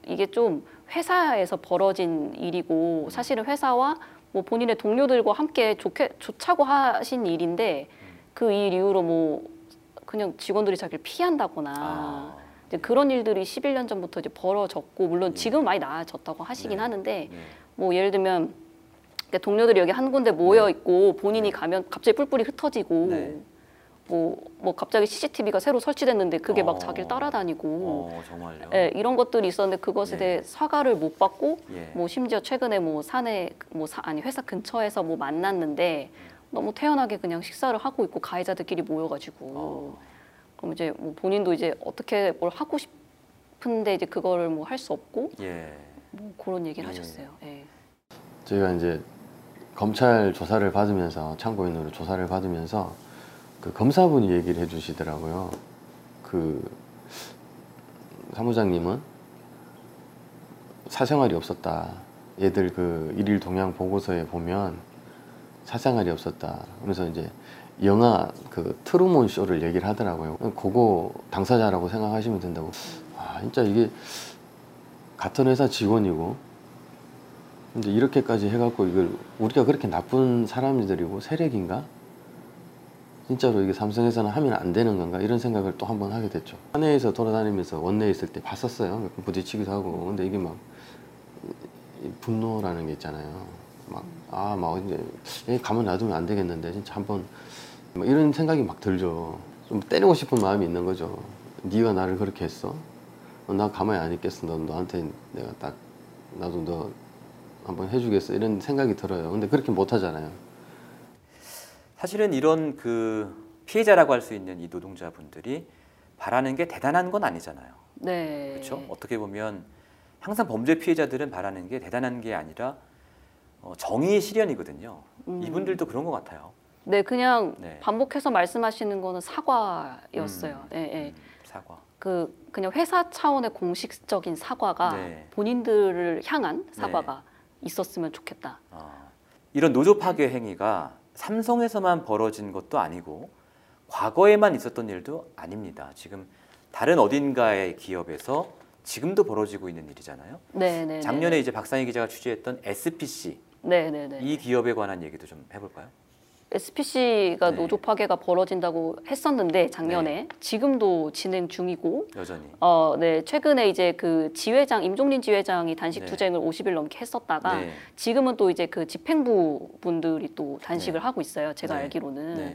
Speaker 6: 이게 좀 회사에서 벌어진 일이고 사실은 회사와 뭐 본인의 동료들과 함께 좋게 좋자고 하신 일인데 그 일 이후로 뭐 그냥 직원들이 자기를 피한다거나
Speaker 1: 아.
Speaker 6: 이제 그런 일들이 11년 전부터 이제 벌어졌고 물론 지금 많이 나아졌다고 하시긴
Speaker 1: 네.
Speaker 6: 하는데
Speaker 1: 네.
Speaker 6: 뭐 예를 들면 동료들이 여기 한 군데 모여 있고 본인이 가면 갑자기 뿔뿔이 흩어지고
Speaker 1: 네.
Speaker 6: 뭐, 뭐 갑자기 CCTV가 새로 설치됐는데 그게
Speaker 1: 어.
Speaker 6: 막 자기를 따라다니고
Speaker 1: 어, 정말요.
Speaker 6: 예, 이런 것들이 있었는데 그것에
Speaker 1: 예.
Speaker 6: 대해 사과를 못 받고
Speaker 1: 예.
Speaker 6: 뭐 심지어 최근에 뭐 사내 뭐 사, 아니 회사 근처에서 뭐 만났는데 너무 태연하게 그냥 식사를 하고 있고 가해자들끼리 모여가지고
Speaker 1: 어.
Speaker 6: 그럼 이제 뭐 본인도 이제 어떻게 뭘 하고 싶은데 이제 그거를 뭐 할 수 없고
Speaker 1: 예.
Speaker 6: 뭐 그런 얘기를
Speaker 1: 예.
Speaker 6: 하셨어요. 예.
Speaker 16: 저희가 이제 검찰 조사를 받으면서 참고인으로 조사를 받으면서 그 검사분이 얘기를 해주시더라고요. 그 사무장님은 사생활이 없었다. 얘들 그 일일 동향 보고서에 보면 사생활이 없었다. 그래서 이제 영화 그 트루먼 쇼를 얘기를 하더라고요. 그거 당사자라고 생각하시면 된다고. 아 진짜 이게 같은 회사 직원이고 근데 이렇게까지 해갖고 이걸 우리가 그렇게 나쁜 사람들이고 세력인가? 진짜로 이게 삼성에서는 하면 안 되는 건가? 이런 생각을 또 한 번 하게 됐죠. 사내에서 돌아다니면서 원내에 있을 때 봤었어요. 몇번 부딪히기도 하고. 근데 이게 막이 분노라는 게 있잖아요. 막 아막 이제 여기 가만 놔두면 안 되겠는데 진짜 한번 뭐 이런 생각이 막 들죠. 좀 때리고 싶은 마음이 있는 거죠. 네가 나를 그렇게 했어? 어, 나 가만히 안 있겠어. 너 너한테 내가 딱 나도 너 한번 해주겠어 이런 생각이 들어요. 근데 그렇게 못 하잖아요.
Speaker 1: 사실은 이런 그 피해자라고 할 수 있는 이 노동자분들이 바라는 게 대단한 건 아니잖아요.
Speaker 6: 네.
Speaker 1: 그렇죠? 어떻게 보면 항상 범죄 피해자들은 바라는 게 대단한 게 아니라 어, 정의의 실현이거든요.
Speaker 6: 음.
Speaker 1: 이분들도 그런 것 같아요.
Speaker 6: 네, 그냥
Speaker 1: 네.
Speaker 6: 반복해서 말씀하시는 거는 사과였어요.
Speaker 1: 음.
Speaker 6: 예, 예.
Speaker 1: 사과.
Speaker 6: 그 그냥 회사 차원의 공식적인 사과가
Speaker 1: 네.
Speaker 6: 본인들을 향한 사과가 있었으면 좋겠다.
Speaker 1: 이런 노조 파괴 행위가 삼성에서만 벌어진 것도 아니고 과거에만 있었던 일도 아닙니다. 지금 다른 어딘가의 기업에서 지금도 벌어지고 있는 일이잖아요.
Speaker 6: 네, 네.
Speaker 1: 작년에 이제 박상희 기자가 취재했던 SPC
Speaker 6: 네, 네, 네.
Speaker 1: 이 기업에 관한 얘기도 좀 해볼까요?
Speaker 6: SPC가
Speaker 1: 네.
Speaker 6: 노조 파괴가 벌어진다고 했었는데 작년에 지금도 진행 중이고
Speaker 1: 여전히.
Speaker 6: 어, 네. 최근에 이제 그 지회장 임종린 지회장이 단식
Speaker 1: 네.
Speaker 6: 투쟁을 50일 넘게 했었다가
Speaker 1: 네.
Speaker 6: 지금은 또 이제 그 집행부 분들이 또 단식을
Speaker 1: 네.
Speaker 6: 하고 있어요. 제가
Speaker 1: 네.
Speaker 6: 알기로는
Speaker 1: 네.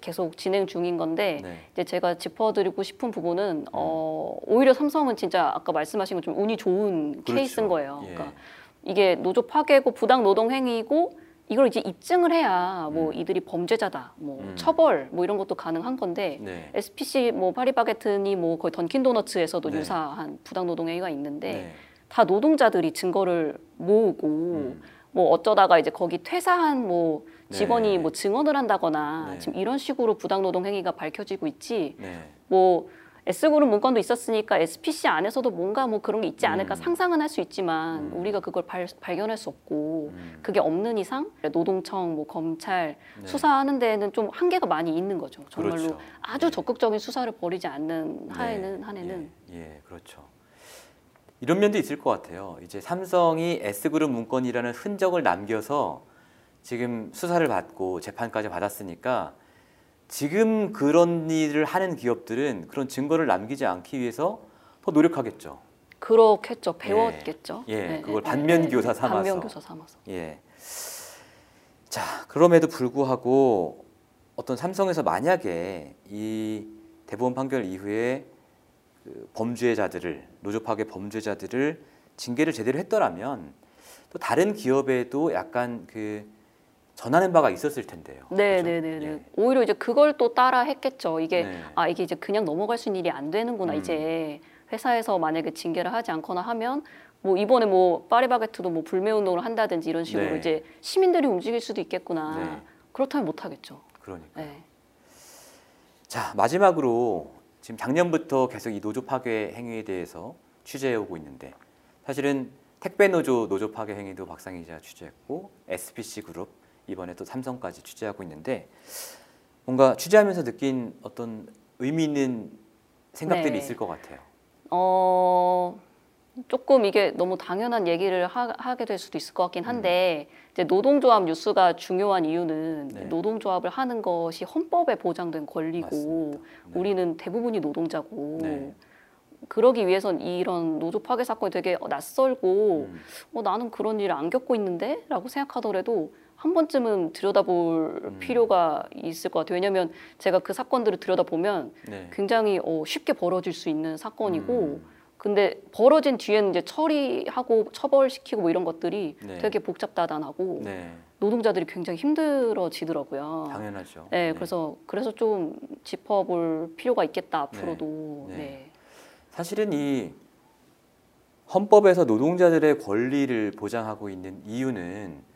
Speaker 6: 계속 진행 중인 건데
Speaker 1: 네.
Speaker 6: 이제 제가 짚어드리고 싶은 부분은
Speaker 1: 음.
Speaker 6: 어, 오히려 삼성은 진짜 아까 말씀하신 것좀 운이 좋은
Speaker 1: 그렇죠.
Speaker 6: 케이스인 거예요.
Speaker 1: 예.
Speaker 6: 그러니까 이게 노조 파괴고 부당 노동 행위고 이걸 이제 입증을 해야 뭐 이들이 범죄자다, 뭐
Speaker 1: 음.
Speaker 6: 처벌 뭐 이런 것도 가능한 건데
Speaker 1: 네.
Speaker 6: SPC 뭐 파리바게트니 뭐 거의 던킨 도너츠에서도
Speaker 1: 네.
Speaker 6: 유사한 부당 노동 행위가 있는데
Speaker 1: 네.
Speaker 6: 다 노동자들이 증거를 모으고
Speaker 1: 음.
Speaker 6: 뭐 어쩌다가 이제 거기 퇴사한 뭐 직원이
Speaker 1: 네.
Speaker 6: 뭐 증언을 한다거나
Speaker 1: 네.
Speaker 6: 지금 이런 식으로 부당 노동 행위가 밝혀지고 있지
Speaker 1: 네.
Speaker 6: 뭐 S그룹 문건도 있었으니까 SPC 안에서도 뭔가 뭐 그런 게 있지 않을까
Speaker 1: 음.
Speaker 6: 상상은 할 수 있지만 우리가 그걸 발, 발견할 수 없고
Speaker 1: 음.
Speaker 6: 그게 없는 이상 노동청 뭐 검찰
Speaker 1: 네.
Speaker 6: 수사하는 데는 좀 한계가 많이 있는 거죠 정말로
Speaker 1: 그렇죠.
Speaker 6: 아주 적극적인 수사를 벌이지 않는 하에는 한에는
Speaker 1: 예, 그렇죠. 이런 면도 있을 것 같아요. 이제 삼성이 S그룹 문건이라는 흔적을 남겨서 지금 수사를 받고 재판까지 받았으니까 지금 그런 일을 하는 기업들은 그런 증거를 남기지 않기 위해서 더 노력하겠죠.
Speaker 6: 그렇겠죠 배웠겠죠
Speaker 1: 예,
Speaker 6: 네,
Speaker 1: 그걸
Speaker 6: 네,
Speaker 1: 반면교사
Speaker 6: 네,
Speaker 1: 삼아서.
Speaker 6: 반면교사 삼아서
Speaker 1: 예. 자, 그럼에도 불구하고 어떤 삼성에서 만약에 이 대법원 판결 이후에 그 범죄자들을 노조 파괴 범죄자들을 징계를 제대로 했더라면 또 다른 기업에도 약간 그 전하는 바가 있었을 텐데요.
Speaker 6: 네, 네, 네, 네. 오히려 이제 그걸 또 따라 했겠죠. 이게
Speaker 1: 네.
Speaker 6: 아 이게 이제 그냥 넘어갈 수 있는 일이 안 되는구나.
Speaker 1: 음.
Speaker 6: 이제 회사에서 만약에 징계를 하지 않거나 하면 뭐 이번에 뭐 파리바게트도 뭐 불매 운동을 한다든지 이런 식으로
Speaker 1: 네.
Speaker 6: 이제 시민들이 움직일 수도 있겠구나.
Speaker 1: 네.
Speaker 6: 그렇다면 못 하겠죠.
Speaker 1: 그러니까.
Speaker 6: 네.
Speaker 1: 자, 마지막으로 지금 작년부터 계속 이 노조 파괴 행위에 대해서 취재해 오고 있는데 사실은 택배 노조 노조 파괴 행위도 박상희 기자 취재했고 SPC 그룹 이번에 또 삼성까지 취재하고 있는데 뭔가 취재하면서 느낀 어떤 의미 있는 생각들이
Speaker 6: 네.
Speaker 1: 있을 것 같아요.
Speaker 6: 어 조금 이게 너무 당연한 얘기를 하, 게될 수도 있을 것 같긴 한데 이제 노동조합 뉴스가 중요한 이유는
Speaker 1: 네.
Speaker 6: 노동조합을 하는 것이 헌법에 보장된 권리고 우리는 대부분이 노동자고
Speaker 1: 네.
Speaker 6: 그러기 위해선 이런 노조 파괴 사건이 되게 낯설고
Speaker 1: 음.
Speaker 6: 어, 나는 그런 일을 안 겪고 있는데 라고 생각하더라도 한 번쯤은 들여다볼
Speaker 1: 음.
Speaker 6: 필요가 있을 것 같아요. 왜냐하면 제가 그 사건들을 들여다보면
Speaker 1: 네.
Speaker 6: 굉장히 어, 쉽게 벌어질 수 있는 사건이고
Speaker 1: 음.
Speaker 6: 근데 벌어진 뒤에는 이제 처리하고 처벌시키고 뭐 이런 것들이
Speaker 1: 네.
Speaker 6: 되게 복잡다단하고
Speaker 1: 네.
Speaker 6: 노동자들이 굉장히 힘들어지더라고요.
Speaker 1: 당연하죠.
Speaker 6: 네, 그래서 그래서 좀 짚어볼 필요가 있겠다 앞으로도.
Speaker 1: 네.
Speaker 6: 네.
Speaker 1: 사실은 이 헌법에서 노동자들의 권리를 보장하고 있는 이유는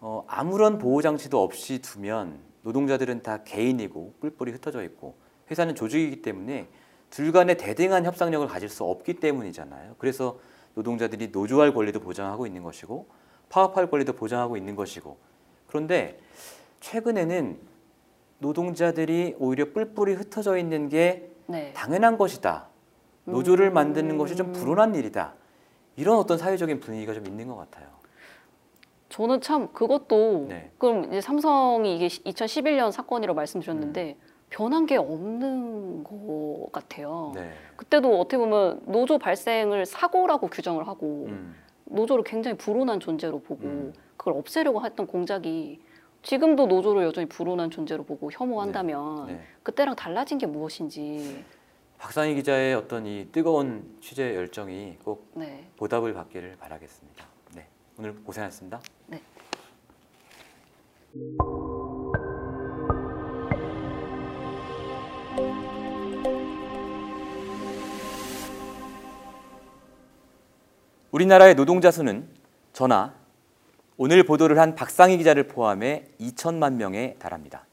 Speaker 1: 어, 아무런 보호 장치도 없이 두면 노동자들은 다 개인이고 뿔뿔이 흩어져 있고 회사는 조직이기 때문에 둘 간의 대등한 협상력을 가질 수 없기 때문이잖아요. 그래서 노동자들이 노조할 권리도 보장하고 있는 것이고 파업할 권리도 보장하고 있는 것이고 그런데 최근에는 노동자들이 오히려 뿔뿔이 흩어져 있는 게
Speaker 6: 네.
Speaker 1: 당연한 것이다. 노조를 만드는 것이 좀 불온한 일이다. 이런 어떤 사회적인 분위기가 좀 있는 것 같아요.
Speaker 6: 저는 참 그것도
Speaker 1: 네.
Speaker 6: 그럼 이제 삼성이 이게 2011년 사건이라고 말씀드렸는데
Speaker 1: 음.
Speaker 6: 변한 게 없는 것 같아요.
Speaker 1: 네.
Speaker 6: 그때도 어떻게 보면 노조 발생을 사고라고 규정을 하고
Speaker 1: 음.
Speaker 6: 노조를 굉장히 불운한 존재로 보고 그걸 없애려고 했던 공작이 지금도 노조를 여전히 불운한 존재로 보고 혐오한다면
Speaker 1: 네.
Speaker 6: 그때랑 달라진 게 무엇인지
Speaker 1: 박상희 기자의 어떤 이 뜨거운 취재 열정이 꼭
Speaker 6: 네.
Speaker 1: 보답을 받기를 바라겠습니다. 네, 오늘 고생하셨습니다.
Speaker 6: 네.
Speaker 1: 우리나라의 노동자 수는 전화 오늘 보도를 한 박상희 기자를 포함해 2천만 명에 달합니다.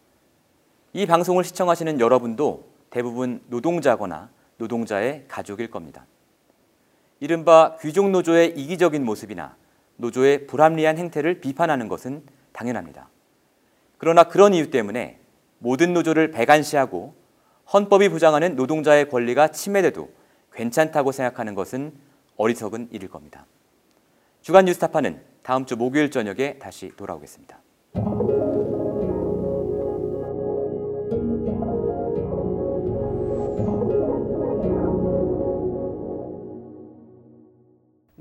Speaker 1: 이 방송을 시청하시는 여러분도 대부분 노동자거나 노동자의 가족일 겁니다. 이른바 귀족 노조의 이기적인 모습이나 노조의 불합리한 행태를 비판하는 것은 당연합니다. 그러나 그런 이유 때문에 모든 노조를 배관시하고 헌법이 보장하는 노동자의 권리가 침해돼도 괜찮다고 생각하는 것은 어리석은 일일 겁니다. 주간 뉴스타파는 다음 주 목요일 저녁에 다시 돌아오겠습니다.